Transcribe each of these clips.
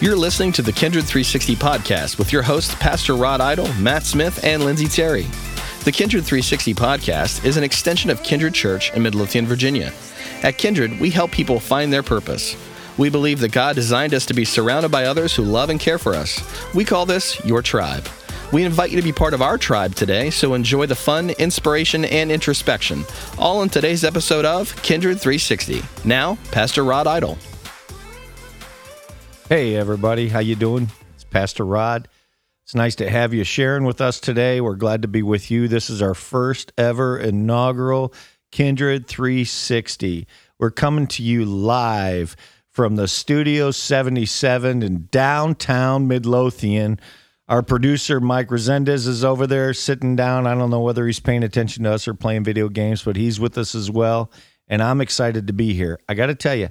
You're listening to the Kindred 360 podcast with your hosts, Pastor Rod Idle, Matt Smith, and Lindsay Terry. The Kindred 360 podcast is an extension of Kindred Church in Midlothian, Virginia. At Kindred, we help people find their purpose. We believe that God designed us to be surrounded by others who love and care for us. We call this your tribe. We invite you to be part of our tribe today, so enjoy the fun, inspiration, and introspection, all in today's episode of Kindred 360. Now, Pastor Rod Idle. Hey everybody, how you doing? It's Pastor Rod. It's nice to have you sharing with us today. We're glad to be with you. This is our first ever inaugural Kindred 360. We're coming to you live from the Studio 77 in downtown Midlothian. Our producer, Mike Resendez, is over there sitting down. I don't know whether he's paying attention to us or playing video games, but he's with us as well. And I'm excited to be here. I got to tell you,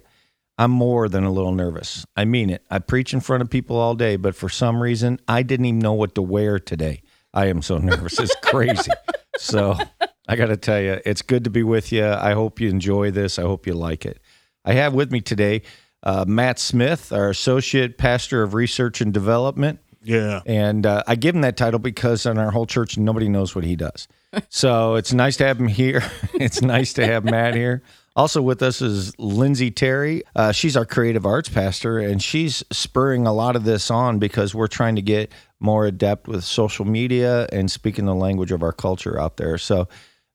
I'm more than a little nervous. I mean it. I preach in front of people all day, but for some reason, I didn't even know what to wear today. I am so nervous. It's crazy. so I got to tell you, it's good to be with you. I hope you enjoy this. I hope you like it. I have with me today uh, Matt Smith, our Associate Pastor of Research and Development. Yeah. And uh, I give him that title because in our whole church, nobody knows what he does. so it's nice to have him here. it's nice to have Matt here. Also with us is Lindsay Terry. Uh, she's our creative arts pastor, and she's spurring a lot of this on because we're trying to get more adept with social media and speaking the language of our culture out there. So,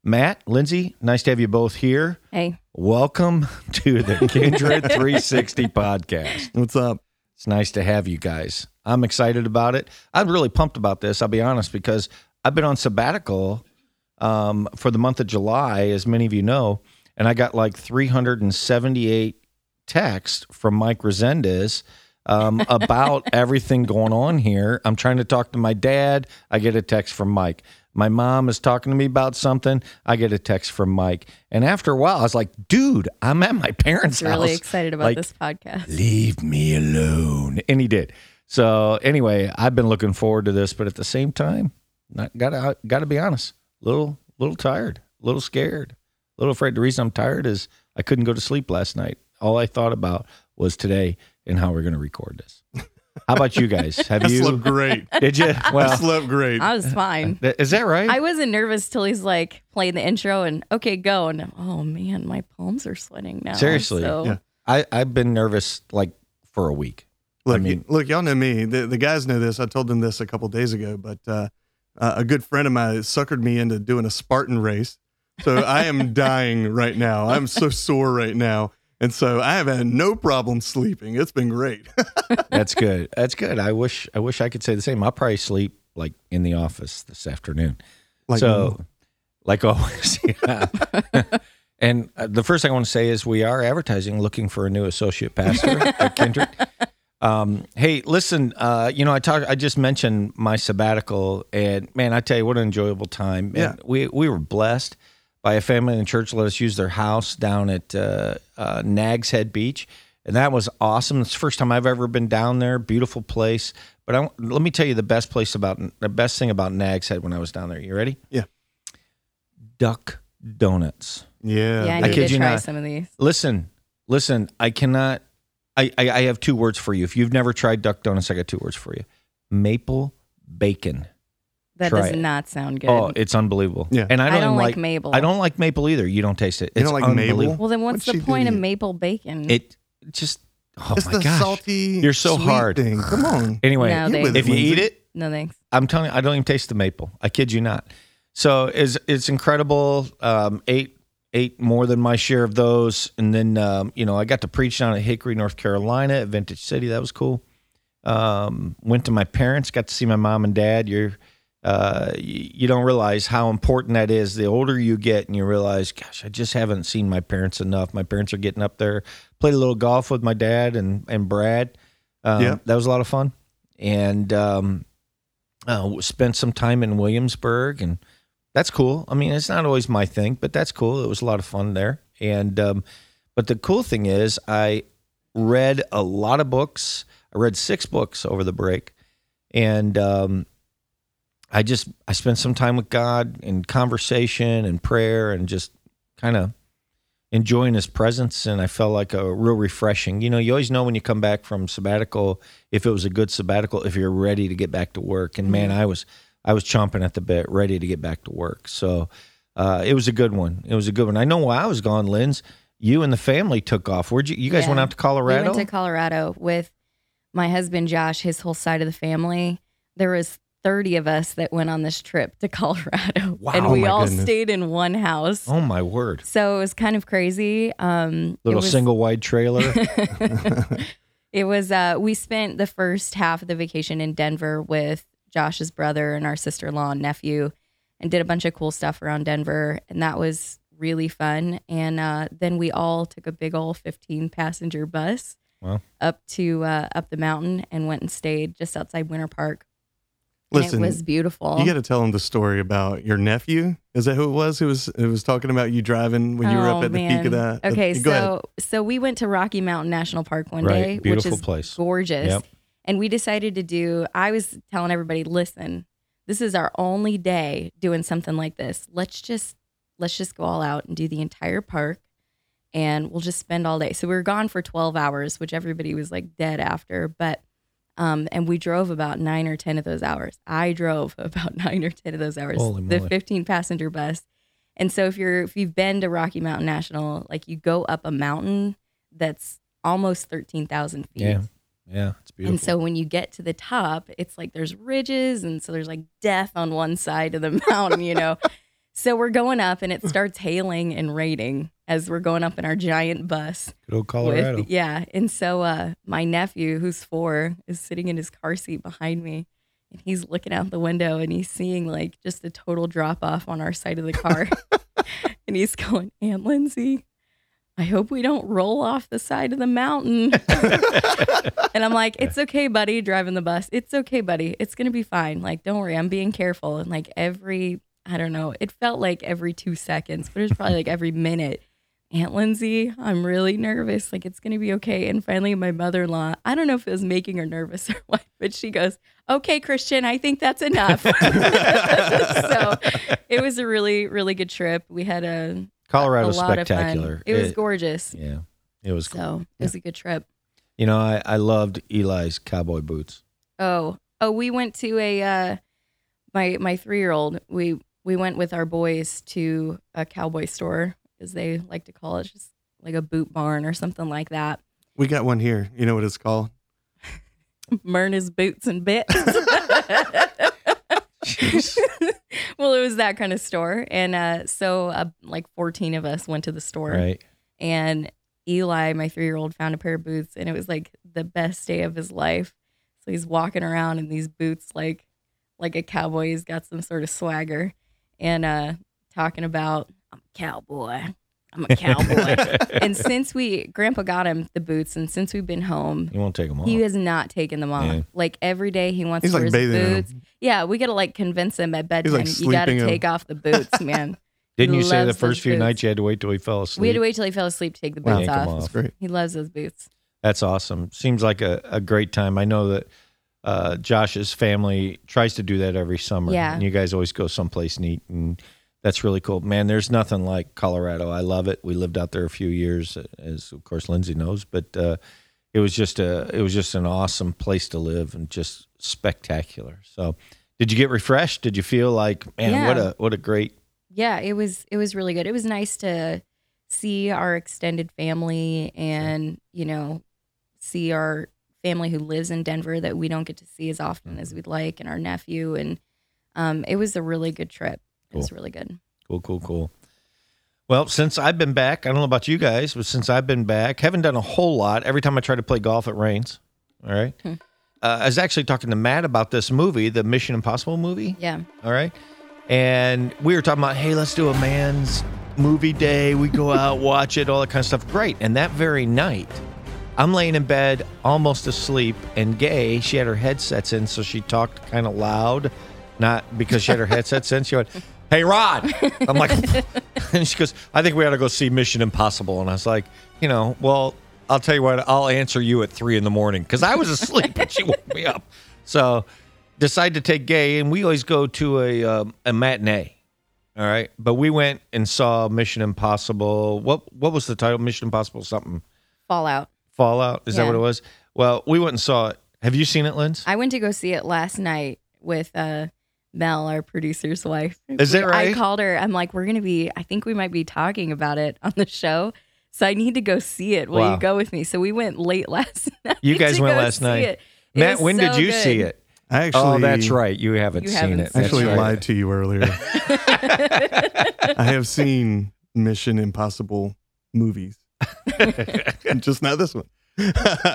Matt, Lindsay, nice to have you both here. Hey. Welcome to the Kindred 360 podcast. What's up? It's nice to have you guys. I'm excited about it. I'm really pumped about this. I'll be honest because I've been on sabbatical um, for the month of July, as many of you know, and I got like 378 texts from Mike Resendez um, about everything going on here. I'm trying to talk to my dad. I get a text from Mike. My mom is talking to me about something. I get a text from Mike. And after a while, I was like, dude, I'm at my parents' house. I'm really excited about Like, this podcast. leave me alone. And he did. So anyway, I've been looking forward to this, but at the same time, not gotta gotta be honest, little little tired, a little scared, little afraid. The reason I'm tired is I couldn't go to sleep last night. All I thought about was today and how we're gonna record this. How about you guys? Have I you slept great. did you? I slept great. I was fine. is that right? I wasn't nervous till he's like playing the intro and okay, go. And oh man, my palms are sweating now. Seriously. So Yeah. I I've been nervous like for a week. Look, I mean- y- look, y'all know me. The, the guys know this. I told them this a couple days ago, but uh, uh, a good friend of mine suckered me into doing a Spartan race. So I am dying right now. I'm so sore right now. And so I have had no problem sleeping. It's been great. That's good. That's good. I wish I wish I could say the same. I'll probably sleep like in the office this afternoon. like, so, like always, yeah. and uh, the first thing I want to say is we are advertising, looking for a new associate pastor at Kindred. Um, hey, listen, uh, you know, I talked, I just mentioned my sabbatical, and man, I tell you, what an enjoyable time. Yeah. We we were blessed by a family in the church let us use their house down at uh, uh, Nags Head Beach, and that was awesome. It's the first time I've ever been down there. Beautiful place. But I, let me tell you the best place about the best thing about Nags Head when I was down there. You ready? Yeah. Duck donuts. yeah. yeah, I I need kid to you try not. some of these. Listen, listen. I cannot. I, I I have two words for you. If you've never tried duck donuts, I got two words for you: maple bacon. That Try does it. not sound good. Oh, it's unbelievable. Yeah. and I I don't, don't even like maple. I don't like maple either. You don't taste it. You It's don't like maple? unbelievable. well, then what's What'd the do point to of you? maple bacon? It just. Oh it's my the gosh. salty, You're so sweet hard. thing. Come on. Anyway, No, Get they- with if you Lindsay. eat it, no thanks. I'm telling you, I don't even taste the maple. I kid you not. So it's it's incredible. Um, ate ate more than my share of those, and then um, you know I got to preach down at Hickory, North Carolina, at Vintage City. That was cool. Um, went to my parents, got to see my mom and dad. You're uh, you, don't realize how important that is. The older you get, and you realize, gosh, I just haven't seen my parents enough. My parents are getting up there. Played a little golf with my dad and and Brad. Um, Yeah. that was a lot of fun. And um, uh, spent some time in Williamsburg, and that's cool. I mean, it's not always my thing, but that's cool. It was a lot of fun there. And um, but the cool thing is, I read a lot of books. I read six books over the break, and um, I just I spent some time with God in conversation and prayer, and just kind of enjoying his presence, and I felt like a real refreshing. You know, you always know when you come back from sabbatical if it was a good sabbatical, if you're ready to get back to work. And man, I was I was chomping at the bit, ready to get back to work. So uh, it was a good one. It was a good one. I know while I was gone, Linz, you and the family took off. Where'd you? You guys Yeah. went out to Colorado. We went to Colorado with my husband Josh, his whole side of the family. There was 30 of us that went on this trip to Colorado. Wow. And Oh we my all goodness. stayed in one house. oh my word! So it was kind of crazy. Um Little was- single wide trailer. It was uh we spent the first half of the vacation in Denver with Josh's brother and our sister-in-law and nephew and did a bunch of cool stuff around Denver and that was really fun and uh then we all took a big old 15 passenger bus Wow. up to uh up the mountain and went and stayed just outside Winter Park. And Listen, it was beautiful. You got to tell him the story about your nephew. Is that who it was? Who was who was talking about you driving when you were up Oh, at the peak of that? Okay, Go ahead. so so we went to Rocky Mountain National Park one Right, day, beautiful which is place. gorgeous. Yep. And we decided to do. I was telling everybody, listen, this is our only day doing something like this. Let's just let's just go all out and do the entire park, and we'll just spend all day. So we were gone for twelve hours, which everybody was like dead after, but. Um, and we drove about nine or 10 of those hours. I drove about nine or 10 of those hours. Holy the moly. 15 passenger bus. And so if you're if you've been to Rocky Mountain National, like you go up a mountain that's almost 13,000 feet. yeah, yeah, it's beautiful. And so when you get to the top, it's like there's ridges and so there's like death on one side of the mountain, you know. So we're going up and it starts hailing and raining as we're going up in our giant bus. Good old Colorado. With, yeah. And so uh, my nephew, who's four, is sitting in his car seat behind me. And he's looking out the window and he's seeing like just a total drop off on our side of the car. and he's going, Aunt Lindsay, I hope we don't roll off the side of the mountain. and I'm like, it's okay, buddy, driving the bus. It's okay, buddy. It's going to be fine. Like, don't worry. I'm being careful. And like every, I don't know, it felt like every two seconds, but it was probably like every minute. Aunt Lindsay, I'm really nervous. Like, it's going to be okay. And finally, my mother in law, I don't know if it was making her nervous or what, but she goes, Okay, Christian, I think that's enough. so it was a really, really good trip. We had a, Colorado a spectacular. fun. It was gorgeous. Yeah, it was. So it was a good trip. You know, I, I loved Eli's cowboy boots. Oh, oh, we went to a uh, my my three year old. We we went with our boys to a cowboy store, as they like to call it, just like a boot barn or something like that. we got one here. You know what it's called? Myrna's boots and bits. Well, it was that kind of store, and uh, so uh, like fourteen of us went to the store, right. and Eli, my three year old, found a pair of boots, and it was like the best day of his life. So he's walking around in these boots like like a cowboy. He's got some sort of swagger, and uh, talking about I'm a cowboy. I'm a cowboy. and since we Grandpa got him the boots, and since we've been home, You won't take them off. he has not taken them off. Yeah. Like every day he wants He's to like wear his bathing in boots. them. Yeah, we gotta like convince him at bedtime. like you gotta sleeping in take off the boots, man. Didn't you say the loves first those few boots. nights you had to wait till he fell asleep? we had to wait till he fell asleep to take the Wow. boots Yank 'em off. off. That's great. He loves those boots. That's awesome. Seems like a, a great time. I know that uh, Josh's family tries to do that every summer. Yeah. And you guys always go someplace neat. And that's really cool. Man, there's nothing like Colorado. I love it. We lived out there a few years, as of course Lindsay knows. But uh, it was just a it was just an awesome place to live and just spectacular. So did you get refreshed? Did you feel like, man, what a what a great Yeah, it was it was really good. It was nice to see our extended family and, you know, see our family who lives in Denver that we don't get to see as often Mm-hmm. as we'd like and our nephew and um it was a really good trip. It was really good. Cool, cool, cool. Well, since I've been back, I don't know about you guys, but since I've been back, haven't done a whole lot. Every time I try to play golf, it rains. All right. Hmm. Uh, I was actually talking to Matt about this movie, the Mission Impossible movie. Yeah. All right. And we were talking about, hey, let's do a man's movie day. We go out, watch it, all that kind of stuff. Great. And that very night, I'm laying in bed, almost asleep, and Gay, she had her headsets in, so she talked kind of loud, not because she had her headsets in. She went, Hey, Rod. I'm like, and she goes, I think we ought to go see Mission Impossible. And I was like, you know, well, I'll tell you what, I'll answer you at three in the morning because I was asleep and she woke me up. So, decide to take Gay, and we always go to a um, a matinee. All right, but we went and saw Mission Impossible. What what was the title? Mission Impossible something Fallout. Fallout. Is that what it was? Well, we went and saw it. Have you seen it, Linz? I went to go see it last night with uh, Mel, our producer's wife. Is that right? I called her. I'm like, we're gonna be. I think we might be talking about it on the show. So I need to go see it. Will Wow. you go with me? So we went late last night. You guys to went go last night. it. It Matt, was when did you good. see it? I actually, oh, that's right. You haven't You seen haven't it. seen That's Actually, right. lied to you earlier. I have seen Mission Impossible movies, just not this one.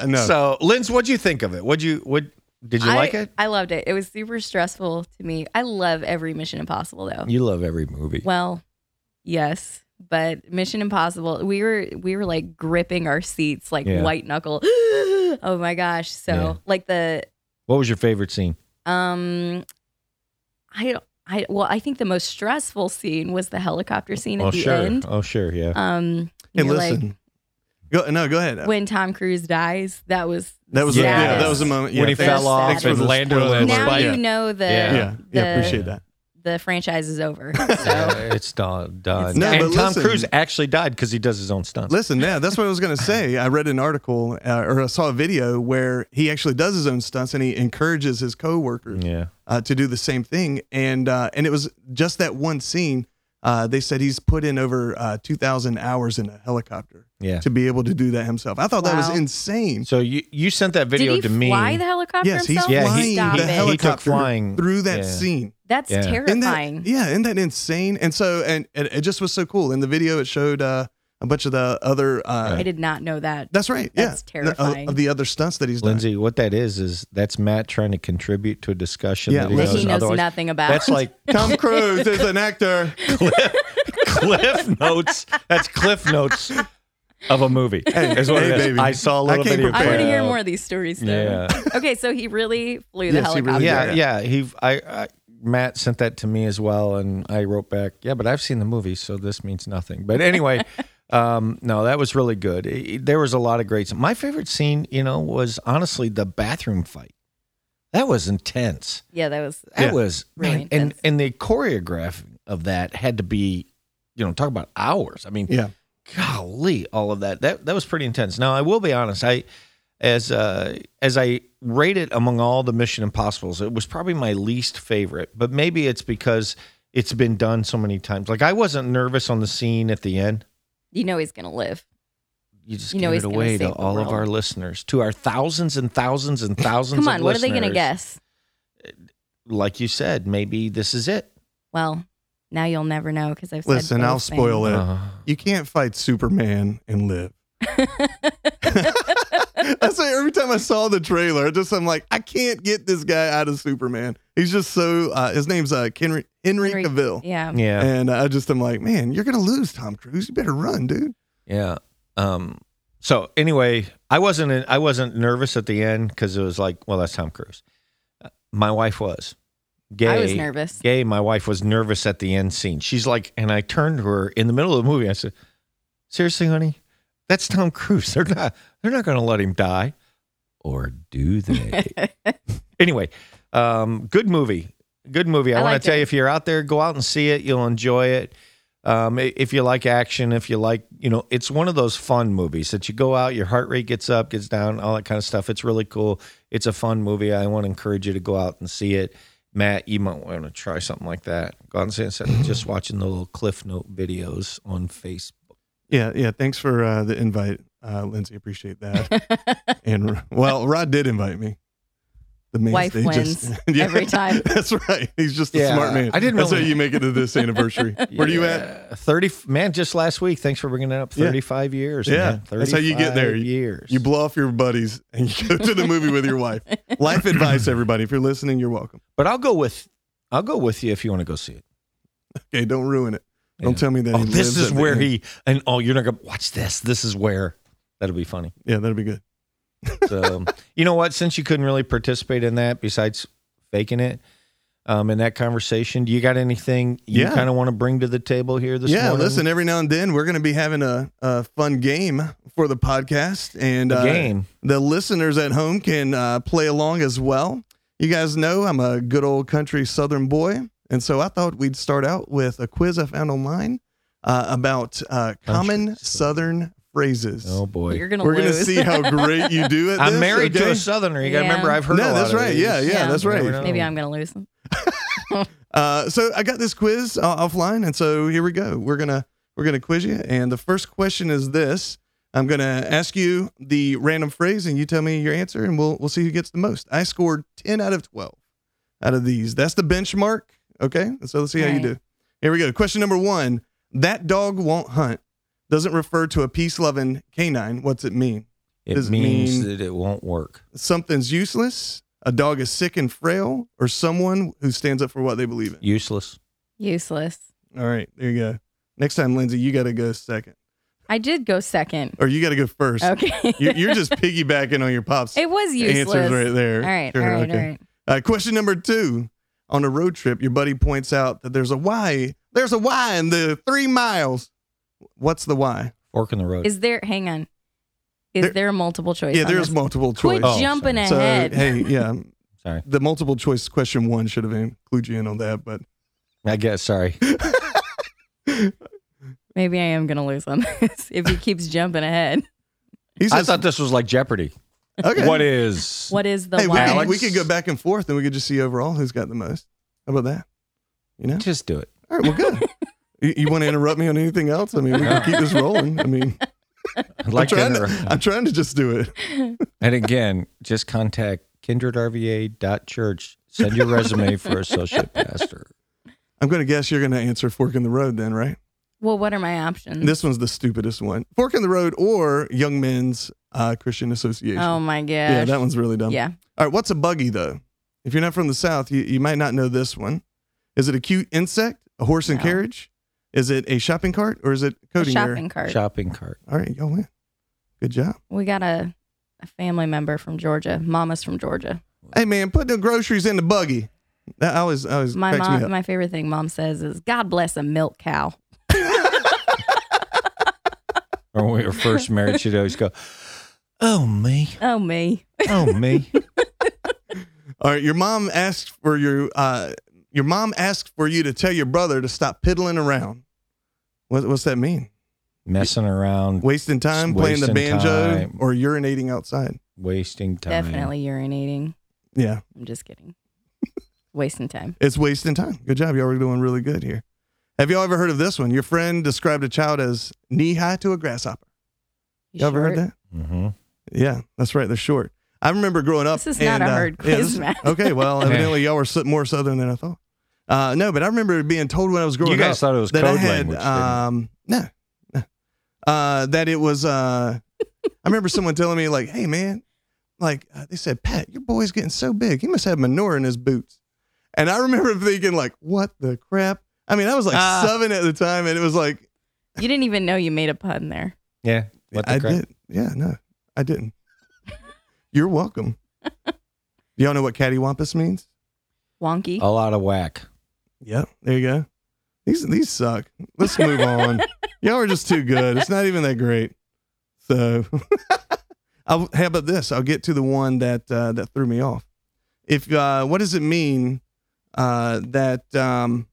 no, So, Linz, what'd you think of it? What'd you what did you I, like it? I loved it. It was super stressful to me. I love every Mission Impossible though. You love every movie. Well, yes, but Mission Impossible, we were we were like gripping our seats like Yeah. white knuckle. oh my gosh! So Yeah. like the What was your favorite scene? um, I don't. I well, I think the most stressful scene was the helicopter scene at oh, the sure. end. Oh, sure. Yeah. Um, hey, you know, like listen. go no, go ahead. when Tom Cruise dies, that was that was Yeah. a, yeah, that was a moment yeah, when he thanks- fell off thanks for and landed on spoiler now spike. you know the Yeah. yeah, the, yeah, appreciate that. the franchise is over. Yeah, So it's done. done. It's No, and but Tom listen- Cruise actually died because he does his own stunts. Listen, yeah, that's what I was going to say. I read an article uh, or I saw a video where he actually does his own stunts and he encourages his coworkers Yeah. uh, to do the same thing. And uh, and it was just that one scene. Uh, they said he's put in over uh, 2,000 hours in a helicopter Yeah. to be able to do that himself. I thought that was insane. So you you sent that did video he to me. fly the helicopter Yes, he's himself? Yeah, flying he- the it. he took helicopter flying. through that Yeah. scene. That's Yeah. Isn't terrifying. that, yeah, isn't that insane? And so, and, and it just was so cool. In the video, it showed uh, a bunch of the other. Uh, I did not know that. That's right. That's yeah, The- uh, of the other stunts that he's done. Lindsay, what that is is that's Matt trying to contribute to a discussion Yeah, that he That knows he knows nothing about. That's like Tom Cruise is an actor. cliff notes. That's cliff notes of a movie. Hey, is what hey, it is. baby. I saw a little came video. I want to hear more of these stories. Though. Yeah. okay, so he really flew the Yes, he helicopter. really Yeah, did. yeah. He, I, I, Matt sent that to me as well, and I wrote back, "Yeah, but I've seen the movie, so this means nothing." But anyway, um, no, that was really good. It- there was a lot of great. My favorite scene, you know, was honestly the bathroom fight. That was intense. Yeah, that was. That Yeah. was Really man, and and the choreographing of that had to be, you know, talk about hours. I mean, Yeah. golly, all of that. That that was pretty intense. Now I will be honest, I as uh as I rate it among all the Mission Impossibles, it was probably my least favorite. But maybe it's because it's been done so many times. Like I wasn't nervous on the scene at the end. You know he's gonna live. You just You know give he's it gonna away to save the all of our listeners, to our thousands and thousands and thousands. Come of on, what are they gonna guess? Like you said, maybe this is it. Well, now you'll never know because I've said Listen, I'll spoil things. it. Uh, You can't fight Superman and live. I say every time I saw the trailer, just I'm like, I can't get this guy out of Superman. He's just so. Uh, his name's uh, Henry Henry Henry- Cavill, Yeah. yeah. and I just am like, man, you're gonna lose, Tom Cruise. You better run, dude. Yeah. Um. So anyway, I wasn't I wasn't nervous at the end because it was like, well, that's Tom Cruise. Uh, My wife was. Gay. I was nervous. Gay. My wife was nervous at the end scene. She's like, and I turned to her in the middle of the movie. I said, "Seriously, honey, that's Tom Cruise. They're not. They're not going to let him die, or do they?" anyway, um, good movie. Good movie. I, I want to tell it. you, if you're out there, go out and see it. You'll enjoy it. Um, if you like action, if you like, you know, it's one of those fun movies that you go out, your heart rate gets up, gets down, all that kind of stuff. It's really cool. It's a fun movie. I want to encourage you to go out and see it. Matt, you might want to try something like that. Go out and see it instead of just watching the little Cliff Note videos on Facebook. Yeah, yeah. Thanks for uh, the invite, uh, Lindsay. Appreciate that. and well, Rod did invite me. The main Wife stage wins is- Yeah, every time. That's right. He's just a Yeah, smart man. I didn't That's really- how you make it to this anniversary. Where are you at? Thirty man, just last week. Thanks for bringing it up. Yeah. Thirty-five years. Yeah, man. that's how you get there. 35 Years. You blow off your buddies and you go to the movie with your wife. Life advice, everybody. If you're listening, you're welcome. but I'll go with, I'll go with you if you want to go see it. Okay, don't ruin it. Don't tell me that. Oh, this is where he and oh, you're not gonna watch this. This is where that'll be funny. Yeah, that'll be good. So you know what? Since you couldn't really participate in that, besides faking it, um, in that conversation, do you got anything you Yeah. kind of want to bring to the table here this yeah, morning? listen. Every now and then, we're going to be having a, a fun game for the podcast, and The uh, game. the listeners at home can uh, play along as well. You guys know I'm a good old country Southern boy, And so I thought we'd start out with a quiz I found online uh, about uh, common Countries. Southern phrases. Oh boy. You're gonna We're going to see how great you do it. I'm married to a Southerner. You got to Yeah. remember, I've heard. No, a lot that's of right. these. Yeah, yeah, Yeah. that's right. Maybe I'm gonna lose them. Uh, so I got this quiz uh, offline, and so here we go. We're gonna we're gonna quiz you, and the first question is this: I'm gonna ask you the random phrase, and you tell me your answer, and we'll we'll see who gets the most. I scored ten out of twelve out of these. That's the benchmark. Okay, so let's see how you do. Here we go. Question number one: That dog won't hunt. Doesn't refer to a peace loving canine. What's it mean? It Does it means mean- that it won't work. Something's useless. A dog is sick and frail, or someone who stands up for what they believe in. Useless. Useless. All right, there you go. Next time, Lindsay, you got to go second, I did go second. or you got to go first. Okay. You're, you're just piggybacking on your pops. it was useless. Answers right there. All right. Sure, all right. okay. All right. Uh, question number two: On a road trip, your buddy points out that there's a Y. There's a Y in the three miles. What's the Y? Fork in the road. Is there? Hang on. Is There- there, multiple choice? yeah, there's this? multiple choice. Quit Oh, jumping sorry. so ahead. hey, yeah, Sorry. the multiple choice question one should have included you in on that, but I guess. Sorry. Maybe I am gonna lose on this if he keeps jumping ahead. he I says, thought this was like Jeopardy. Okay. What is? What is the Hey, we why? could, we could go back and forth, and we could just see overall who's got the most. How about that? You know. Just do it. All right, well, good. you, you want to interrupt me on anything else? I mean, we can keep this rolling. I mean, I'd like I'm, trying to. to, I'm trying to just do it. and again, just contact kindredrva.church. Send your resume for associate pastor. I'm going to guess you're going to answer Fork in the Road then, right? Well, what are my options? This one's the stupidest one. Fork in the Road or Young Men's uh, Christian Association. oh my gosh. yeah, that one's really dumb. Yeah. All right, what's a buggy, though? If you're not from the South, you, you might not know this one. Is it a cute insect, a horse and No. carriage? Is it a shopping cart or is it A coding error? shopping cart. Shopping cart. All right, y'all win. Good job. We got a, a family member from Georgia. Mama's from Georgia. Hey, man, put the groceries in the buggy. That always, always My cracks me mom, up. my favorite thing mom says is, "God bless a milk cow." Or when we were first married, she'd always go, "Oh me, Oh me. oh me." All right, your mom asked for your uh, your mom asked for you to tell your brother to stop piddling around. What, what's that mean? Messing around, Wasting time playing the Wasting banjo time. or urinating outside? wasting time. Definitely urinating. Yeah, I'm just kidding. Wasting time. it's wasting time. Good job, y'all are doing really good here. Have y'all ever heard of this one? Your friend described a child as knee high to a grasshopper. You Y'all ever heard that? Mm-hmm. Yeah, that's right. They're short. I remember growing up. This is not a uh, hard yeah, quiz, this- Matt. Okay, well, evidently y'all were more southern than I thought. Uh, no, but I remember being told when I was growing up. You guys up thought it was that code I had language. didn't um no, no. uh that it was uh I remember someone telling me like, hey man, like uh, they said, Pat, your boy's getting so big, he must have manure in his boots. And I remember thinking like, what the crap? I mean, I was like Ah. seven at the time, and it was like, You didn't even know you made a pun there. yeah. What the I crap? did, yeah, no, I didn't. You're welcome. Do y'all know what cattywampus means? Wonky. A lot of whack. Yep, there you go. These these suck. Let's move on. Y'all are just too good. It's not even that great. So, I'll, how about this? I'll get to the one that uh, that threw me off. If uh, what does it mean uh, that um,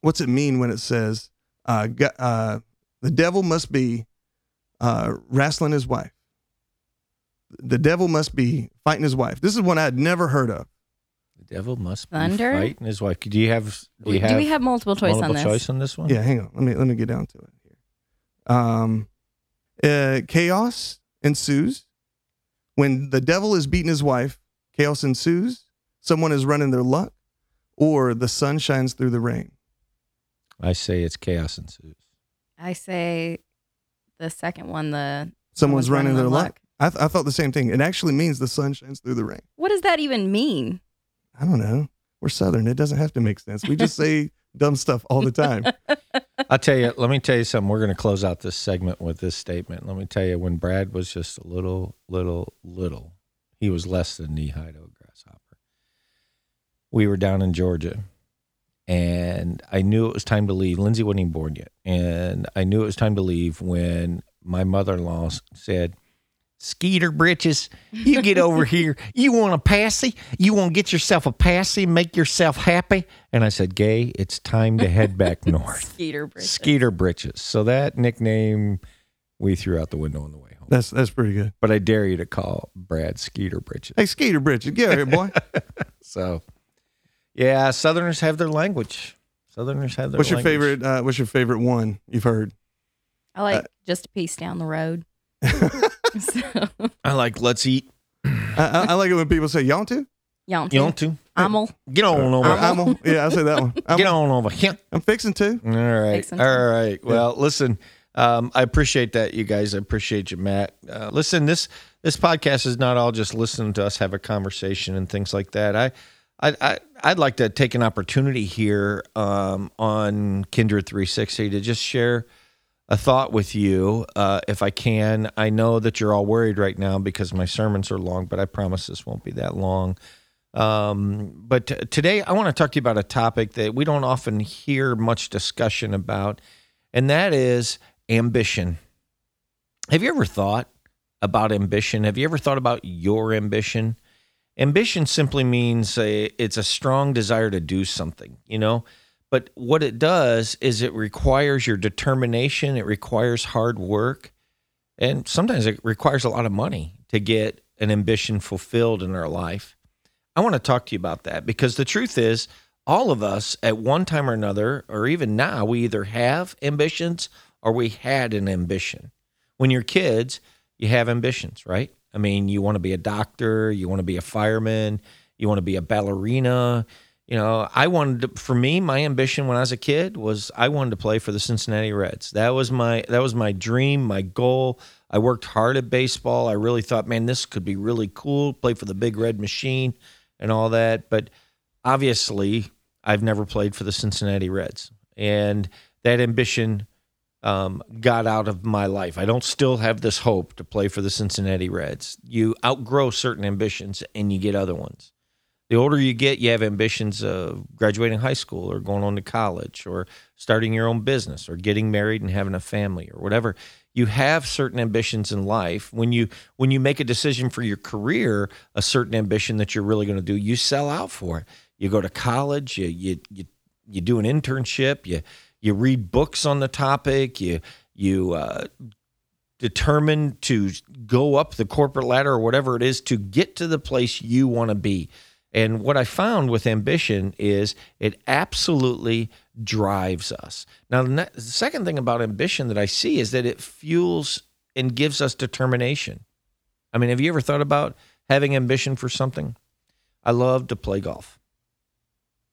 what's it mean when it says uh, go- uh, the devil must be uh, wrestling his wife? The devil must be fighting his wife. This is one I had never heard of. The devil must be Thunder? fighting his wife. Do you have? Do you Do we have multiple choice multiple on this? choice on this one? Yeah, hang on. Let me let me get down to it here. Um, uh, chaos ensues when the devil is beating his wife. Chaos ensues. Someone is running their luck, or the sun shines through the rain. I say it's chaos ensues. I say the second one. The Someone's, running, their the luck. I, th- I thought the same thing. It actually means the sun shines through the rain. What does that even mean? I don't know. We're Southern. It doesn't have to make sense. We just say dumb stuff all the time. I'll tell you. Let me tell you something. We're going to close out this segment with this statement. Let me tell you, when Brad was just a little, little, little, he was less than knee high to a grasshopper. We were down in Georgia, and I knew it was time to leave. Lindsay wasn't even born yet, and I knew it was time to leave when my mother-in-law said, Skeeter britches, you get over here. You want a passy? You want to get yourself a passy, make yourself happy? And I said, Gay, it's time to head back north. Skeeter britches. Skeeter britches. So that nickname we threw out the window on the way home. That's that's pretty good. But I dare you to call Brad Skeeter britches. Hey, Skeeter britches, get here, boy. So, yeah, Southerners have their language. Southerners have their what's your language. favorite? Uh, what's your favorite one you've heard? I like Uh, just a piece down the road. so, I like let's eat. I, I, I like it when people say "y'all to." y'all too. You want to? Amel. Get on over. I'm, I'm, yeah, I say that one. I'm, Get on over here. I'm fixing to. All right. Fixing All to. Well, listen, um, I appreciate that, you guys. I appreciate you, Matt. Uh, listen, this this podcast is not all just listening to us have a conversation and things like that. I, I, I I'd like to take an opportunity here um, on Kindred 360 to just share a thought with you, uh, if I can. I know that you're all worried right now because my sermons are long, but I promise this won't be that long. Um, but t- today I want to talk to you about a topic that we don't often hear much discussion about, and that is ambition. Have you ever thought about ambition? Have you ever thought about your ambition? Ambition simply means a, it's a strong desire to do something, you know? But what it does is it requires your determination, it requires hard work, and sometimes it requires a lot of money to get an ambition fulfilled in our life. I want to talk to you about that because the truth is, all of us at one time or another, or even now, we either have ambitions or we had an ambition. When you're kids, you have ambitions, right? I mean, you want to be a doctor, you want to be a fireman, you want to be a ballerina. You know, I wanted to, for me, my ambition when I was a kid was I wanted to play for the Cincinnati Reds. That was my that was my dream, my goal. I worked hard at baseball. I really thought, man, this could be really cool. Play for the Big Red Machine and all that. But obviously, I've never played for the Cincinnati Reds, and that ambition um, got out of my life. I don't still have this hope to play for the Cincinnati Reds. You outgrow certain ambitions, and you get other ones. The older you get, you have ambitions of graduating high school or going on to college or starting your own business or getting married and having a family or whatever. You have certain ambitions in life. When you when you make a decision for your career, a certain ambition that you're really going to do, you sell out for it. You go to college, you you you, you do an internship, you you read books on the topic, you you uh, determine to go up the corporate ladder or whatever it is to get to the place you want to be. And what I found with ambition is it absolutely drives us. Now, the, second thing about ambition that I see is that it fuels and gives us determination. I mean, have you ever thought about having ambition for something? I love to play golf.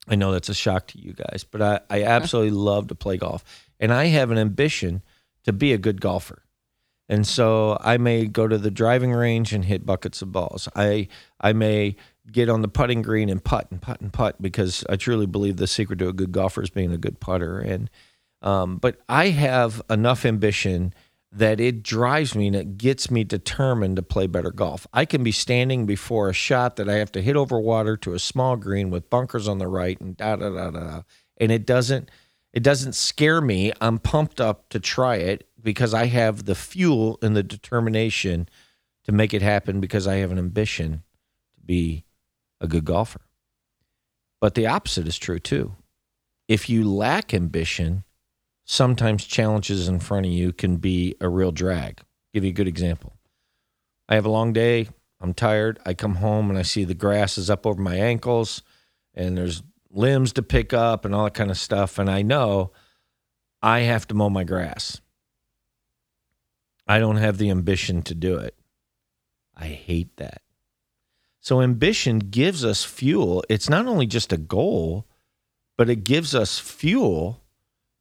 I know that's a shock to you guys, but I, I absolutely love to play golf. And I have an ambition to be a good golfer. And so I may go to the driving range and hit buckets of balls. I I may get on the putting green and putt and putt and putt because I truly believe the secret to a good golfer is being a good putter. And um, but I have enough ambition that it drives me and it gets me determined to play better golf. I can be standing before a shot that I have to hit over water to a small green with bunkers on the right and da da da da, da. and it doesn't it doesn't scare me. I'm pumped up to try it because I have the fuel and the determination to make it happen because I have an ambition to be a good golfer. But the opposite is true too. If you lack ambition, sometimes challenges in front of you can be a real drag. give you a good example. I have a long day. I'm tired. I come home and I see the grass is up over my ankles and there's limbs to pick up and all that kind of stuff. And I know I have to mow my grass. I don't have the ambition to do it. I hate that. So, ambition gives us fuel. It's not only just a goal, but it gives us fuel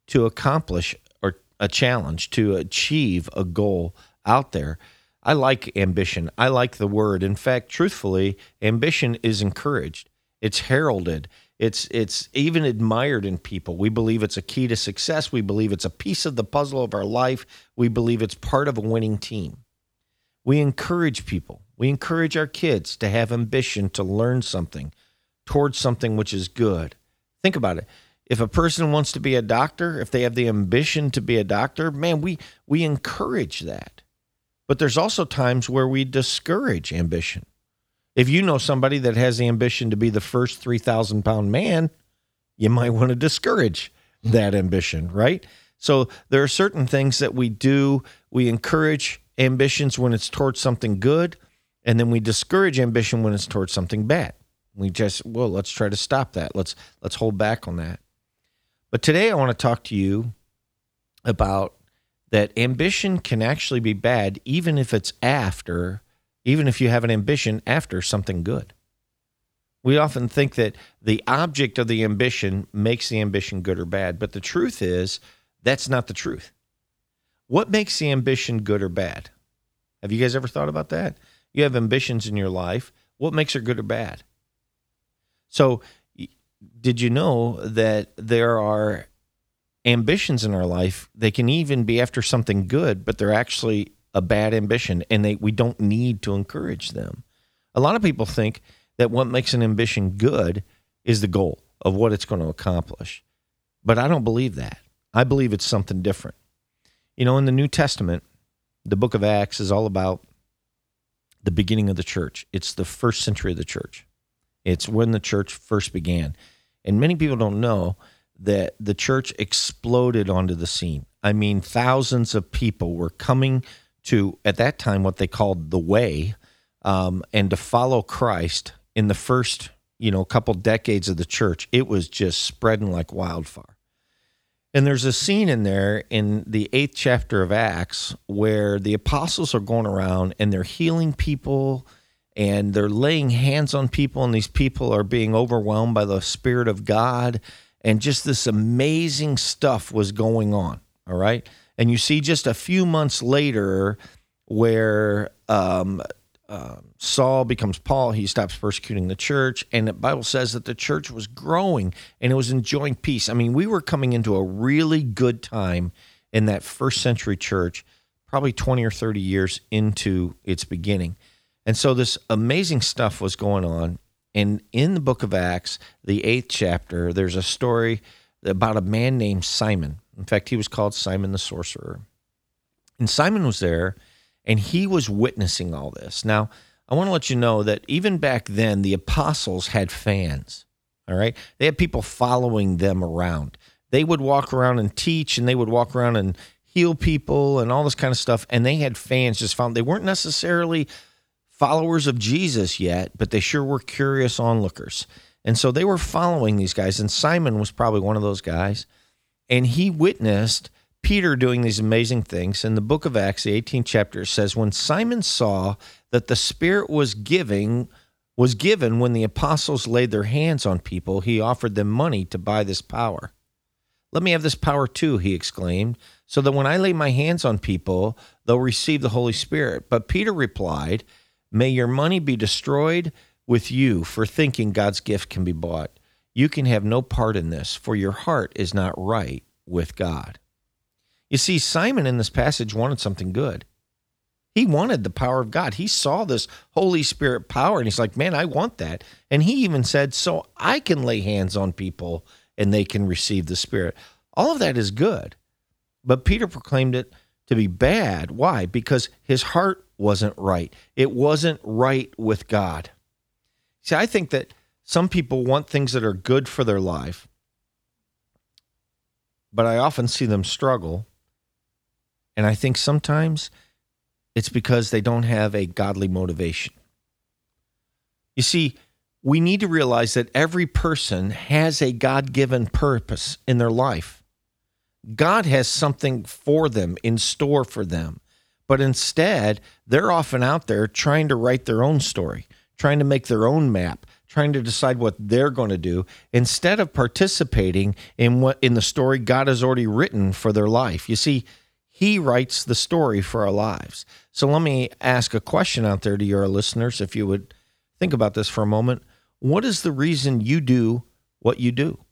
to accomplish or a challenge, to achieve a goal out there. I like ambition. I like the word. In fact, truthfully, ambition is encouraged. It's heralded. It's it's even admired in people. We believe it's a key to success. We believe it's a piece of the puzzle of our life. We believe it's part of a winning team. We encourage people. We encourage our kids to have ambition to learn something towards something which is good. Think about it. If a person wants to be a doctor, if they have the ambition to be a doctor, man, we we encourage that. But there's also times where we discourage ambition. If you know somebody that has the ambition to be the first 3,000 pound man, you might want to discourage that ambition, right? So there are certain things that we do. We encourage ambitions when it's towards something good, and then we discourage ambition when it's towards something bad. We just, well, let's try to stop that. Let's let's hold back on that. But today I want to talk to you about that ambition can actually be bad even if it's after, even if you have an ambition after something good. We often think that the object of the ambition makes the ambition good or bad, but the truth is that's not the truth. What makes the ambition good or bad? Have you guys ever thought about that? You have ambitions in your life. What makes her good or bad? So, did you know that there are ambitions in our life? They can even be after something good, but they're actually a bad ambition, and they, we don't need to encourage them. A lot of people think that what makes an ambition good is the goal of what it's going to accomplish. But I don't believe that. I believe it's something different. You know, in the New Testament, the book of Acts is all about the beginning of the church. It's the first century of the church. It's when the church first began. And many people don't know that the church exploded onto the scene. I mean, thousands of people were coming to, at that time, what they called the way, um, and to follow Christ in the first, you know, couple decades of the church. It was just spreading like wildfire. And there's a scene in there in the eighth chapter of Acts where the apostles are going around and they're healing people and they're laying hands on people, and these people are being overwhelmed by the Spirit of God. And just this amazing stuff was going on. All right. And you see just a few months later where um, uh, Saul becomes Paul, he stops persecuting the church, and the Bible says that the church was growing and it was enjoying peace. I mean, we were coming into a really good time in that first century church, probably 20 or 30 years into its beginning. And so this amazing stuff was going on. And in the book of Acts, the eighth chapter, there's a story about a man named Simon. In fact, he was called Simon the sorcerer. And Simon was there and he was witnessing all this. Now, I want to let you know that even back then, the apostles had fans. All right. They had people following them around. They would walk around and teach, and they would walk around and heal people and all this kind of stuff. And they had fans just found they weren't necessarily followers of Jesus yet, but they sure were curious onlookers. And so they were following these guys. And Simon was probably one of those guys. And he witnessed Peter doing these amazing things. In the book of Acts, the 18th chapter says, When Simon saw that the Spirit was giving, was given when the apostles laid their hands on people, he offered them money to buy this power. Let me have this power too, he exclaimed, so that when I lay my hands on people, they'll receive the Holy Spirit. But Peter replied, May your money be destroyed with you for thinking God's gift can be bought. You can have no part in this, for your heart is not right with God. You see, Simon in this passage wanted something good. He wanted the power of God. He saw this Holy Spirit power and he's like, man, I want that. And he even said, so I can lay hands on people and they can receive the Spirit. All of that is good. But Peter proclaimed it to be bad. Why? Because his heart wasn't right. It wasn't right with God. See, I think that some people want things that are good for their life, but I often see them struggle and I think sometimes it's because they don't have a godly motivation. You see, we need to realize that every person has a God given purpose in their life. God has something for them in store for them. But instead, they're often out there trying to write their own story, trying to make their own map, trying to decide what they're going to do instead of participating in what in the story God has already written for their life. You see, he writes the story for our lives. So let me ask a question out there to your listeners, if you would think about this for a moment. What is the reason you do what you do?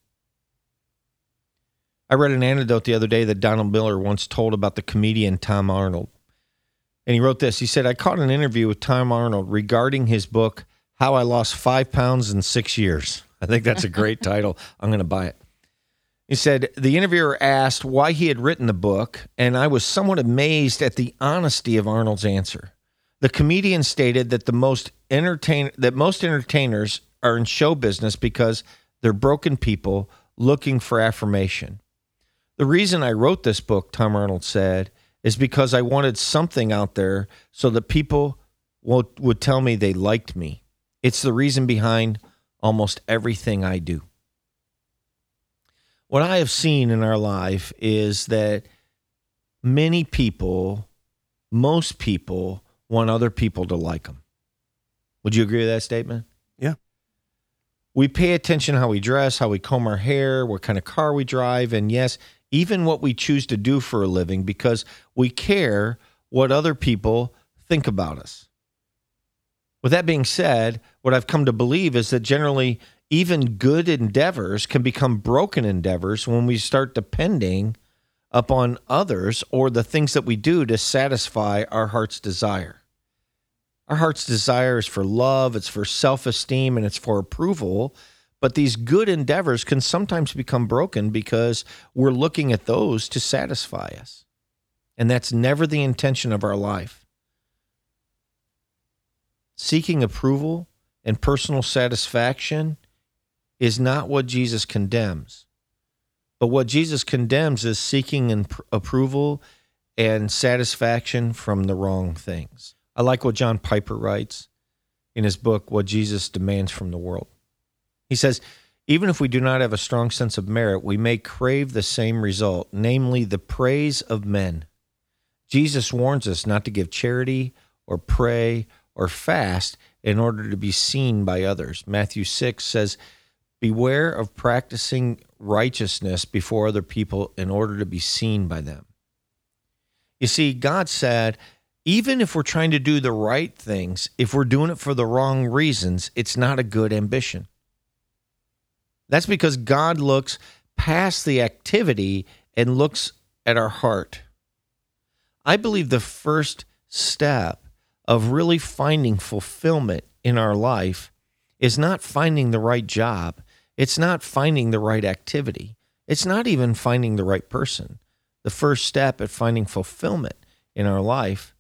I read an anecdote the other day that Donald Miller once told about the comedian Tom Arnold. And he wrote this He said, I caught an interview with Tom Arnold regarding his book, How I Lost Five Pounds in Six Years. I think that's a great title. I'm going to buy it. He said the interviewer asked why he had written the book, and I was somewhat amazed at the honesty of Arnold's answer. The comedian stated that the most entertain that most entertainers are in show business because they're broken people looking for affirmation. The reason I wrote this book, Tom Arnold said, is because I wanted something out there so that people would, would tell me they liked me. It's the reason behind almost everything I do. What I have seen in our life is that many people, most people, want other people to like them. Would you agree with that statement? Yeah. We pay attention how we dress, how we comb our hair, what kind of car we drive, and yes, even what we choose to do for a living because we care what other people think about us. With that being said, what I've come to believe is that generally, even good endeavors can become broken endeavors when we start depending upon others or the things that we do to satisfy our heart's desire. Our heart's desire is for love, it's for self esteem, and it's for approval. But these good endeavors can sometimes become broken because we're looking at those to satisfy us. And that's never the intention of our life. Seeking approval and personal satisfaction is not what Jesus condemns. But what Jesus condemns is seeking an approval and satisfaction from the wrong things. I like what John Piper writes in his book, What Jesus Demands from the World. He says, even if we do not have a strong sense of merit, we may crave the same result, namely the praise of men. Jesus warns us not to give charity or pray or fast in order to be seen by others. Matthew 6 says, Beware of practicing righteousness before other people in order to be seen by them. You see, God said, even if we're trying to do the right things, if we're doing it for the wrong reasons, it's not a good ambition. That's because God looks past the activity and looks at our heart. I believe the first step of really finding fulfillment in our life is not finding the right job. It's not finding the right activity. It's not even finding the right person. The first step at finding fulfillment in our life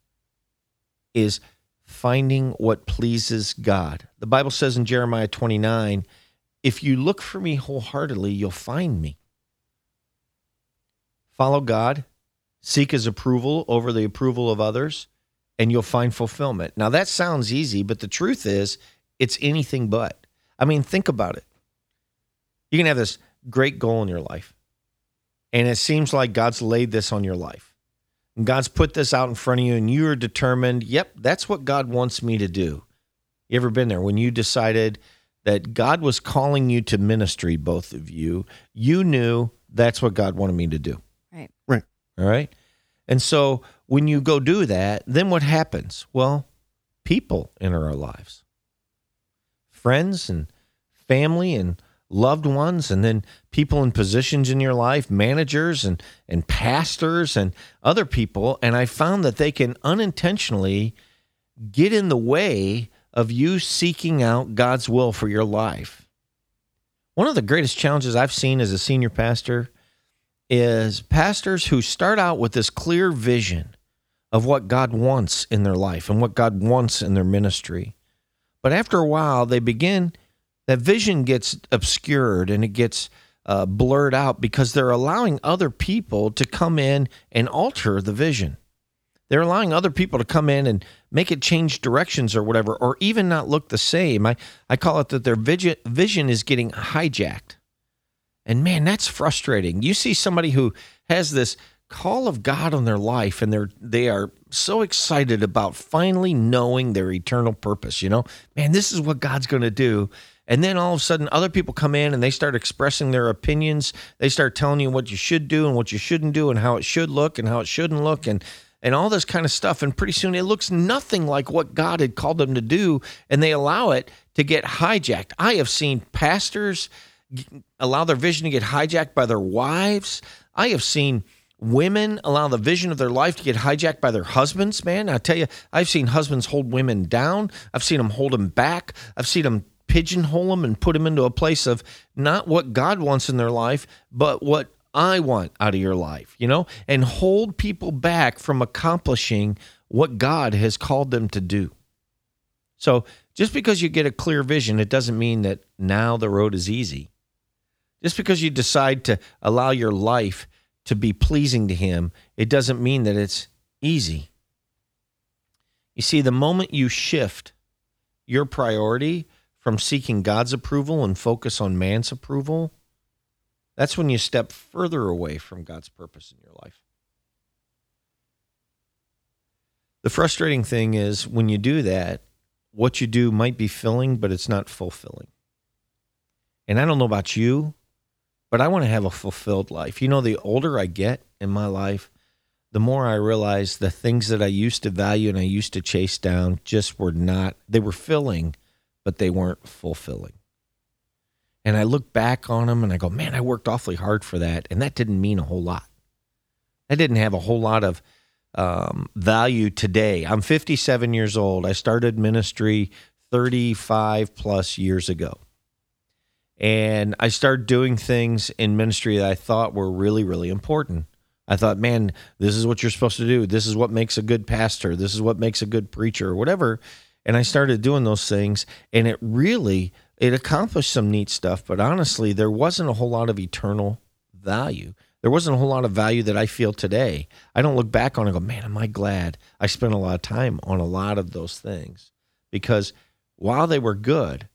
is finding what pleases God. The Bible says in Jeremiah 29 if you look for me wholeheartedly, you'll find me. Follow God, seek his approval over the approval of others, and you'll find fulfillment. Now, that sounds easy, but the truth is, it's anything but. I mean, think about it. You can have this great goal in your life, and it seems like God's laid this on your life. And God's put this out in front of you, and you're determined, yep, that's what God wants me to do. You ever been there when you decided, that God was calling you to ministry, both of you. You knew that's what God wanted me to do. Right. Right. All right. And so when you go do that, then what happens? Well, people enter our lives friends and family and loved ones, and then people in positions in your life, managers and, and pastors and other people. And I found that they can unintentionally get in the way of you seeking out God's will for your life. One of the greatest challenges I've seen as a senior pastor is pastors who start out with this clear vision of what God wants in their life and what God wants in their ministry. But after a while, they begin, that vision gets obscured and it gets uh, blurred out because they're allowing other people to come in and alter the vision. They're allowing other people to come in and make it change directions or whatever, or even not look the same. I, I call it that their vision, vision is getting hijacked. And man, that's frustrating. You see somebody who has this call of God on their life and they're they are so excited about finally knowing their eternal purpose, you know? Man, this is what God's going to do. And then all of a sudden other people come in and they start expressing their opinions. They start telling you what you should do and what you shouldn't do and how it should look and how it shouldn't look and and all this kind of stuff. And pretty soon it looks nothing like what God had called them to do, and they allow it to get hijacked. I have seen pastors allow their vision to get hijacked by their wives. I have seen women allow the vision of their life to get hijacked by their husbands, man. I tell you, I've seen husbands hold women down. I've seen them hold them back. I've seen them pigeonhole them and put them into a place of not what God wants in their life, but what I want out of your life, you know, and hold people back from accomplishing what God has called them to do. So just because you get a clear vision, it doesn't mean that now the road is easy. Just because you decide to allow your life to be pleasing to Him, it doesn't mean that it's easy. You see, the moment you shift your priority from seeking God's approval and focus on man's approval, that's when you step further away from God's purpose in your life. The frustrating thing is when you do that, what you do might be filling, but it's not fulfilling. And I don't know about you, but I want to have a fulfilled life. You know, the older I get in my life, the more I realize the things that I used to value and I used to chase down just were not, they were filling, but they weren't fulfilling. And I look back on them and I go, man, I worked awfully hard for that. And that didn't mean a whole lot. That didn't have a whole lot of um, value today. I'm 57 years old. I started ministry 35 plus years ago. And I started doing things in ministry that I thought were really, really important. I thought, man, this is what you're supposed to do. This is what makes a good pastor. This is what makes a good preacher or whatever. And I started doing those things and it really it accomplished some neat stuff, but honestly, there wasn't a whole lot of eternal value. There wasn't a whole lot of value that I feel today. I don't look back on and go, man, am I glad I spent a lot of time on a lot of those things because while they were good,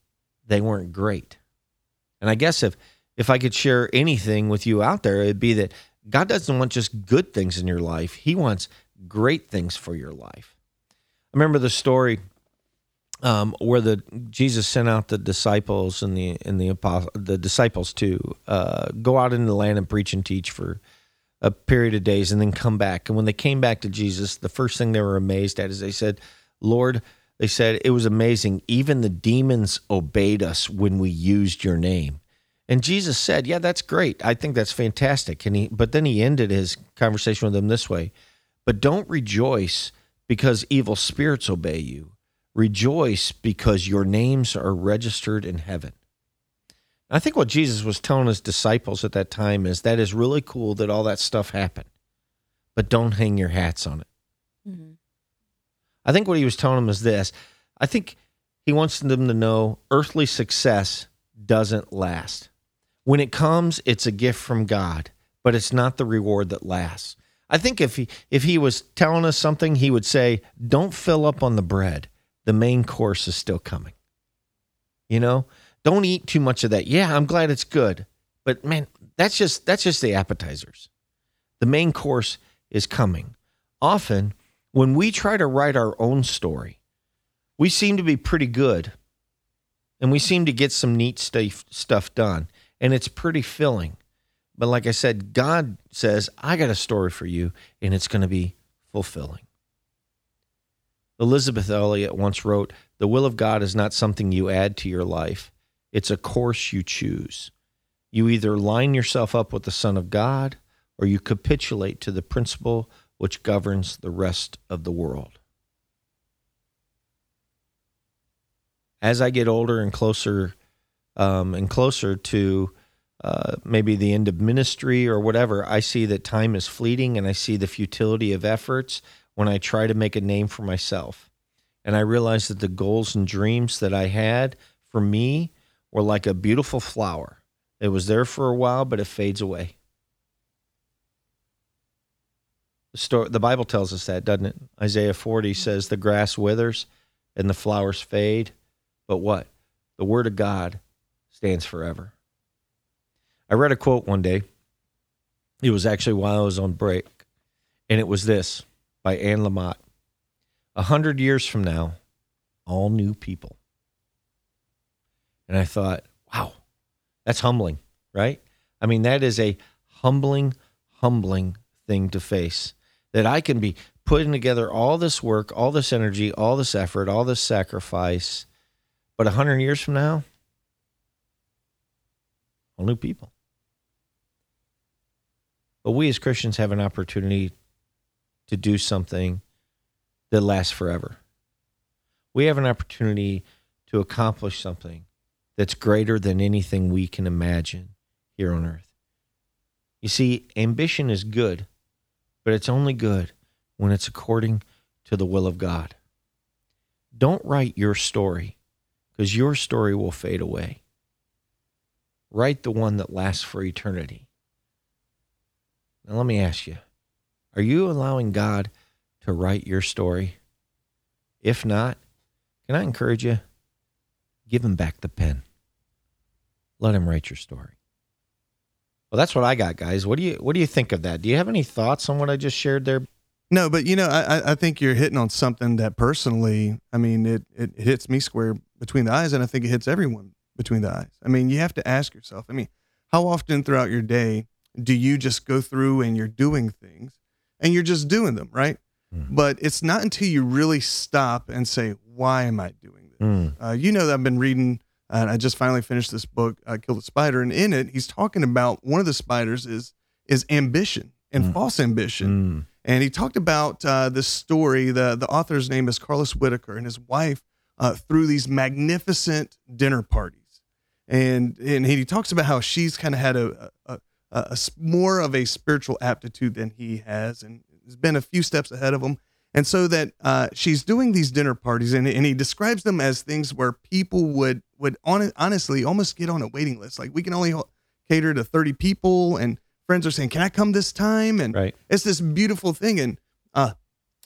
they weren't great. And I guess if if I could share anything with you out there, it'd be that God doesn't want just good things in your life. He wants great things for your life. I remember the story um, where the Jesus sent out the disciples and the and the apostle, the disciples to uh, go out into the land and preach and teach for a period of days and then come back. And when they came back to Jesus, the first thing they were amazed at is they said, "Lord." They said it was amazing. Even the demons obeyed us when we used your name. And Jesus said, "Yeah, that's great. I think that's fantastic." And he, but then he ended his conversation with them this way: "But don't rejoice because evil spirits obey you. Rejoice because your names are registered in heaven." I think what Jesus was telling his disciples at that time is that is really cool that all that stuff happened, but don't hang your hats on it. Mm-hmm. I think what he was telling them is this I think he wants them to know earthly success doesn't last. When it comes, it's a gift from God, but it's not the reward that lasts. I think if he if he was telling us something, he would say, "Don't fill up on the bread. The main course is still coming." You know, don't eat too much of that. Yeah, I'm glad it's good, but man, that's just that's just the appetizers. The main course is coming. Often, when we try to write our own story, we seem to be pretty good and we seem to get some neat stuff, stuff done and it's pretty filling. But like I said, God says, I got a story for you and it's going to be fulfilling. Elisabeth Elliot once wrote, The will of God is not something you add to your life, it's a course you choose. You either line yourself up with the Son of God or you capitulate to the principle which governs the rest of the world. As I get older and closer um, and closer to uh, maybe the end of ministry or whatever, I see that time is fleeting and I see the futility of efforts when I try to make a name for myself. And I realize that the goals and dreams that I had for me were like a beautiful flower. It was there for a while, but it fades away. The, story, the Bible tells us that, doesn't it? Isaiah 40 says the grass withers and the flowers fade, but what? The word of God stands forever. I read a quote one day. It was actually while I was on break, and it was this by Anne Lamott. A hundred years from now, all new people. And I thought, wow, that's humbling, right? I mean, that is a humbling, humbling thing to face that I can be putting together all this work, all this energy, all this effort, all this sacrifice, but a hundred years from now, all new people. But we as Christians have an opportunity to do something that lasts forever. We have an opportunity to accomplish something that's greater than anything we can imagine here on earth. You see, ambition is good, but it's only good when it's according to the will of God. Don't write your story because your story will fade away. Write the one that lasts for eternity. Now, let me ask you are you allowing God to write your story? If not, can I encourage you? Give him back the pen. Let him write your story. Well, that's what I got, guys. What do you what do you think of that? Do you have any thoughts on what I just shared there? No, but you know, I, I think you're hitting on something that personally, I mean, it, it hits me square between the eyes, and I think it hits everyone between the eyes. I mean, you have to ask yourself, I mean, how often throughout your day do you just go through and you're doing things and you're just doing them, right? Mm. But it's not until you really stop and say, why am I doing this? Mm. Uh, you know, that I've been reading, and I just finally finished this book, I Killed a Spider, and in it, he's talking about one of the spiders is is ambition and Mm. false ambition. Mm. And he talked about uh, this story. The, the author's name is Carlos Whittaker, and his wife uh, threw these magnificent dinner parties. And, and he talks about how she's kind of had a, a, a, more of a spiritual aptitude than he has, and has been a few steps ahead of him. And so that uh, she's doing these dinner parties, and, and he describes them as things where people would would on, honestly almost get on a waiting list. Like we can only cater to thirty people, and friends are saying, "Can I come this time?" And Right. it's this beautiful thing. And uh,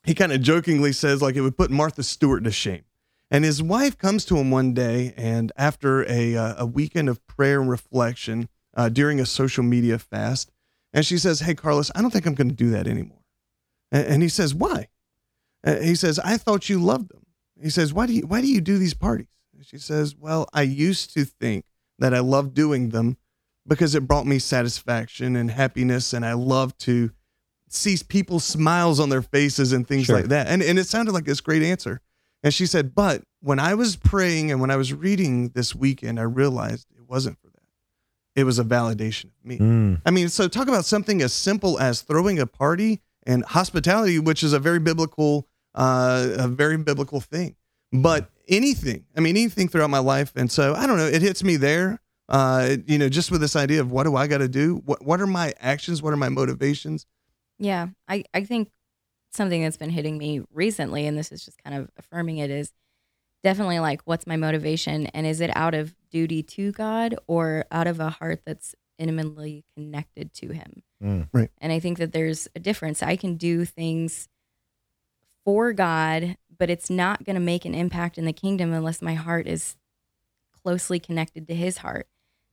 he kind of jokingly says, like, it would put Martha Stewart to shame. And his wife comes to him one day, and after a, uh, a weekend of prayer and reflection uh, during a social media fast, and she says, Hey, Carlos, I don't think I'm going to do that anymore. And, and he says, Why? Uh, he says, I thought you loved them. He says, Why do you, why do you do these parties? And she says, Well, I used to think that I loved doing them because it brought me satisfaction and happiness, and I love to see people's smiles on their faces and things Sure. like that. And and it sounded like this great answer. And she said, "But when I was praying and when I was reading this weekend, I realized it wasn't. It was a validation of me. Mm. I mean, so talk about something as simple as throwing a party and hospitality, which is a very biblical, uh, a very biblical thing. But anything, I mean, anything throughout my life, and so I don't know, it hits me there. Uh, you know, just with this idea of what do I got to do? What what are my actions? What are my motivations? Yeah, I, I think something that's been hitting me recently, and this is just kind of affirming it, is definitely like, what's my motivation? And is it out of duty to God or out of a heart that's intimately connected to Him? Mm. And I think that there's a difference. I can do things for God, but it's not going to make an impact in the kingdom unless my heart is closely connected to His heart.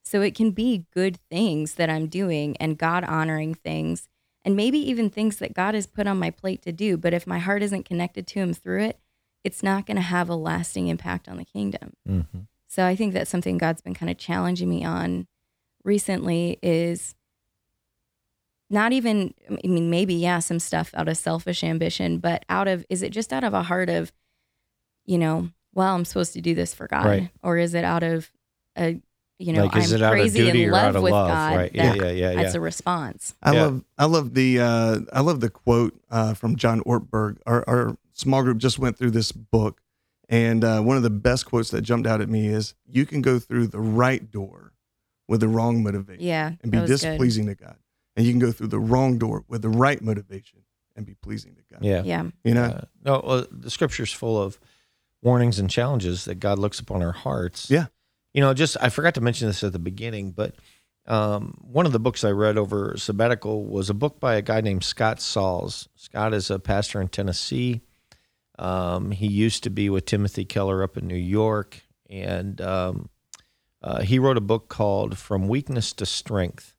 So it can be good things that I'm doing and God honoring things, and maybe even things that God has put on my plate to do. But if my heart isn't connected to Him through it, it's not going to have a lasting impact on the kingdom. Mhm. So I think that's something God's been kind of challenging me on recently is not even I mean maybe yeah some stuff out of selfish ambition but out of is it just out of a heart of you know well I'm supposed to do this for God Right. or is it out of a you know like, is I'm it out of crazy duty in love out of with love? God right? Yeah, yeah, yeah, yeah. that's a response I Yeah. love I love the uh, I love the quote uh, from John Ortberg. Our, our small group just went through this book, and uh, one of the best quotes that jumped out at me is, "You can go through the right door with the wrong motivation yeah and be that was good. displeasing to God, and you can go through the wrong door with the right motivation and be pleasing to God." yeah. yeah You know, Uh, no, well, the scripture's full of warnings and challenges that God looks upon our hearts. Yeah. You know, just I forgot to mention this at the beginning, but um, one of the books I read over sabbatical was a book by a guy named Scott Sauls. Scott is a pastor in Tennessee. Um, he used to be with Timothy Keller up in New York, and um, uh, he wrote a book called "From Weakness to Strength."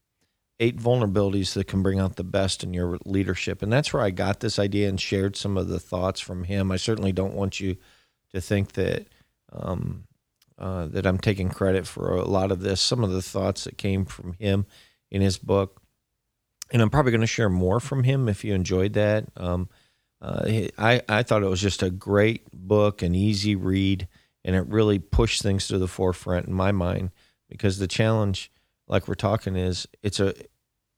Eight vulnerabilities that can bring out the best in your leadership, and that's where I got this idea and shared some of the thoughts from him. I certainly don't want you to think that um, uh, that I'm taking credit for a lot of this. Some of the thoughts that came from him in his book, and I'm probably going to share more from him if you enjoyed that. Um, uh, I I thought it was just a great book, an easy read, and it really pushed things to the forefront in my mind because the challenge, like we're talking, is it's a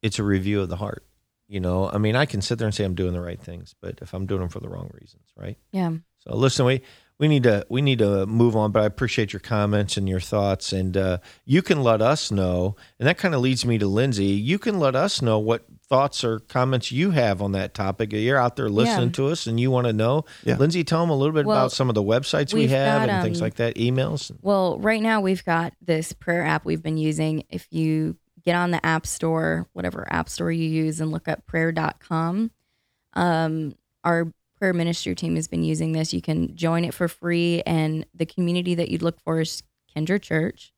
it's a review of the heart. You know, I mean, I can sit there and say I'm doing the right things, but if I'm doing them for the wrong reasons, right? yeah So listen, we we need to we need to move on. But I appreciate your comments and your thoughts, and uh, you can let us know. And that kind of leads me to Lindsay. You can let us know what thoughts or comments you have on that topic. You're out there listening Yeah. to us, and you want to know. Yeah. Lindsay, tell them a little bit Well, about some of the websites we we've have got, and things um, like that. Emails. Well, right now we've got this prayer app we've been using. If you get on the App Store, whatever app store you use, and look up prayer.com, um, our prayer ministry team has been using this. You can join it for free, and the community that you'd look for is Kindred Church,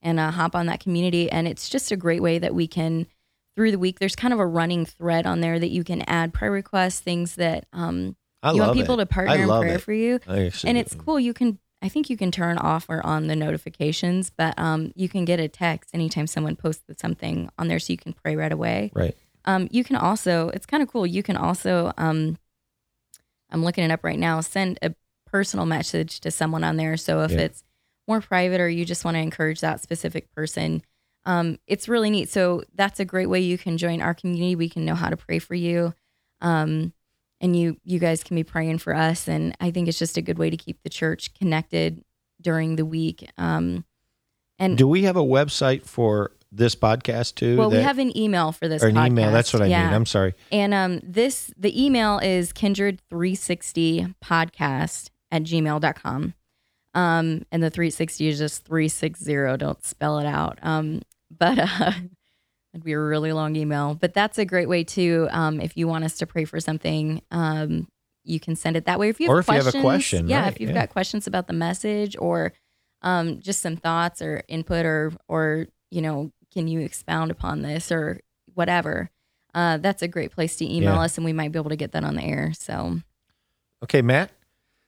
and uh, hop on that community. And it's just a great way that we can, through the week, there's kind of a running thread on there that you can add prayer requests, things that um, you want people it. to partner in prayer it. for you and it's cool. You can, I think you can turn off or on the notifications, but um, you can get a text anytime someone posts something on there, so you can pray right away. right. Um, you can also, it's kind of cool. You can also, um, I'm looking it up right now. Send a personal message to someone on there. So if Yeah. it's more private or you just want to encourage that specific person, um, it's really neat. So that's a great way you can join our community. We can know how to pray for you. Um, and you you guys can be praying for us and i think it's just a good way to keep the church connected during the week um and Do we have a website for this podcast too? well we have an email for this or an email. That's what I yeah. mean. I'm sorry. and um this the email is kindred360 podcast at gmail.com um and the 360 is just 360 don't spell it out um but uh That'd be a really long email, but that's a great way too. Um, if you want us to pray for something, um, you can send it that way. If you have Or if you have a questions, question, yeah, right, if you've yeah. got questions about the message or um, just some thoughts or input or or you know, can you expound upon this or whatever, uh, that's a great place to email Yeah. us, and we might be able to get that on the air. So Okay, Matt.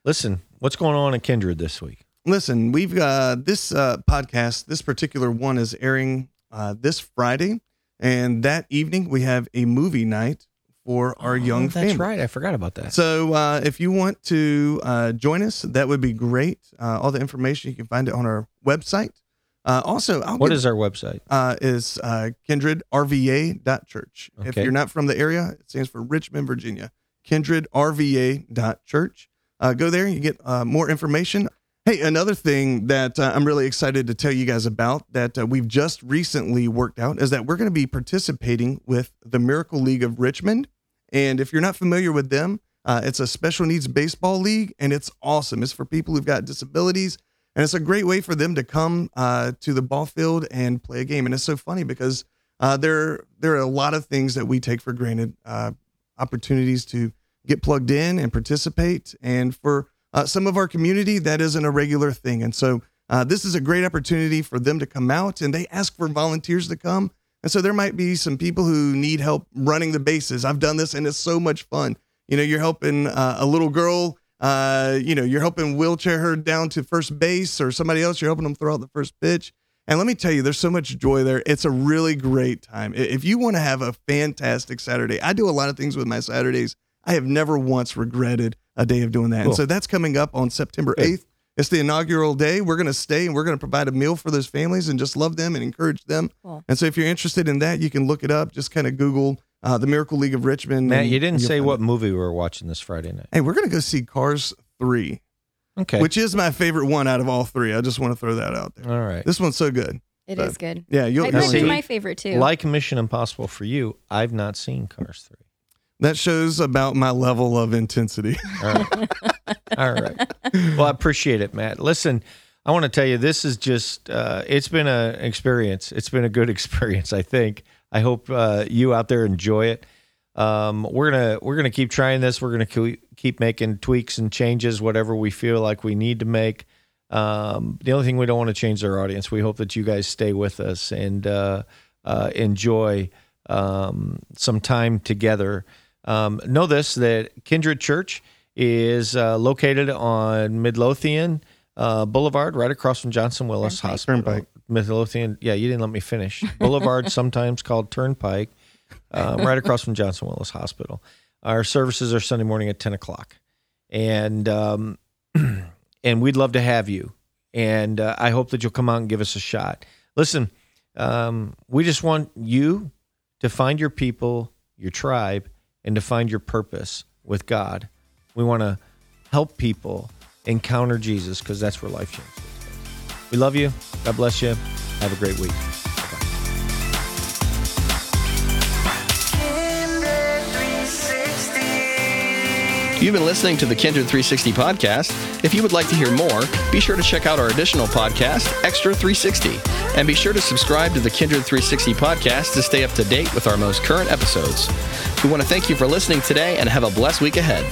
Listen, what's going on in Kindred this week? Listen, we've got this uh, podcast. This particular one is airing uh, this Friday, and that evening we have a movie night for our young oh, that's family. right. I forgot about that. So uh, if you want to uh, join us, that would be great. Uh, all the information you can find it on our website. Uh, also, I'll What give- is our website? uh, is uh, kindredrva.church. If you're not from the area, it stands for Richmond, Virginia. kindredrva.church. Uh, go there, you get uh, more information. Hey, another thing that uh, I'm really excited to tell you guys about that uh, we've just recently worked out is that we're going to be participating with the Miracle League of Richmond. And if you're not familiar with them, uh, it's a special needs baseball league, and it's awesome. It's for people who've got disabilities, and it's a great way for them to come uh, to the ball field and play a game. And it's so funny because uh, there there are a lot of things that we take for granted, uh, opportunities to get plugged in and participate. And for uh, some of our community, that isn't a regular thing. And so uh, this is a great opportunity for them to come out, and they ask for volunteers to come. And so there might be some people who need help running the bases. I've done this, and it's so much fun. You know, you're helping uh, a little girl. Uh, you know, you're helping wheelchair her down to first base, or somebody else. You're helping them throw out the first pitch. And let me tell you, there's so much joy there. It's a really great time. If you want to have a fantastic Saturday, I do a lot of things with my Saturdays. I have never once regretted a day of doing that. Cool. And so that's coming up on September 8th. It's the inaugural day. We're going to stay and we're going to provide a meal for those families and just love them and encourage them. Cool. And so if you're interested in that, you can look it up. Just kind of Google uh, the Miracle League of Richmond. Matt, and you didn't say what it. movie we were watching this Friday night. Hey, we're going to go see Cars 3, Okay. which is my favorite one out of all three. I just want to throw that out there. All right. This one's so good. it But- is good. Yeah, you'll, I you'll see- it's enjoy it. my favorite too. Like Mission Impossible for you, I've not seen Cars 3. That shows about my level of intensity. All right. All right. Well, I appreciate it, Matt. Listen, I want to tell you, this is just, uh, it's been an experience. It's been a good experience, I think. I hope uh, you out there enjoy it. Um, we're gonna we're gonna keep trying this. We're gonna keep making tweaks and changes, whatever we feel like we need to make. Um, the only thing we don't want to change is our audience. We hope that you guys stay with us and uh, uh, enjoy um, some time together. Um, know this that Kindred Church is uh, located on Midlothian uh, Boulevard, right across from Johnston-Willis Turnpike. Hospital. Turnpike. Midlothian, yeah, you didn't let me finish. Boulevard, sometimes called Turnpike, um, right across from Johnston-Willis Hospital. Our services are Sunday morning at ten o'clock, and um, and we'd love to have you. And uh, I hope that you'll come out and give us a shot. Listen, um, we just want you to find your people, your tribe, and to find your purpose with God. We want to help people encounter Jesus because that's where life changes. We love you. God bless you. Have a great week. You've been listening to the Kindred 360 podcast. If you would like to hear more, be sure to check out our additional podcast, Extra 360, and be sure to subscribe to the Kindred 360 podcast to stay up to date with our most current episodes. We want to thank you for listening today and have a blessed week ahead.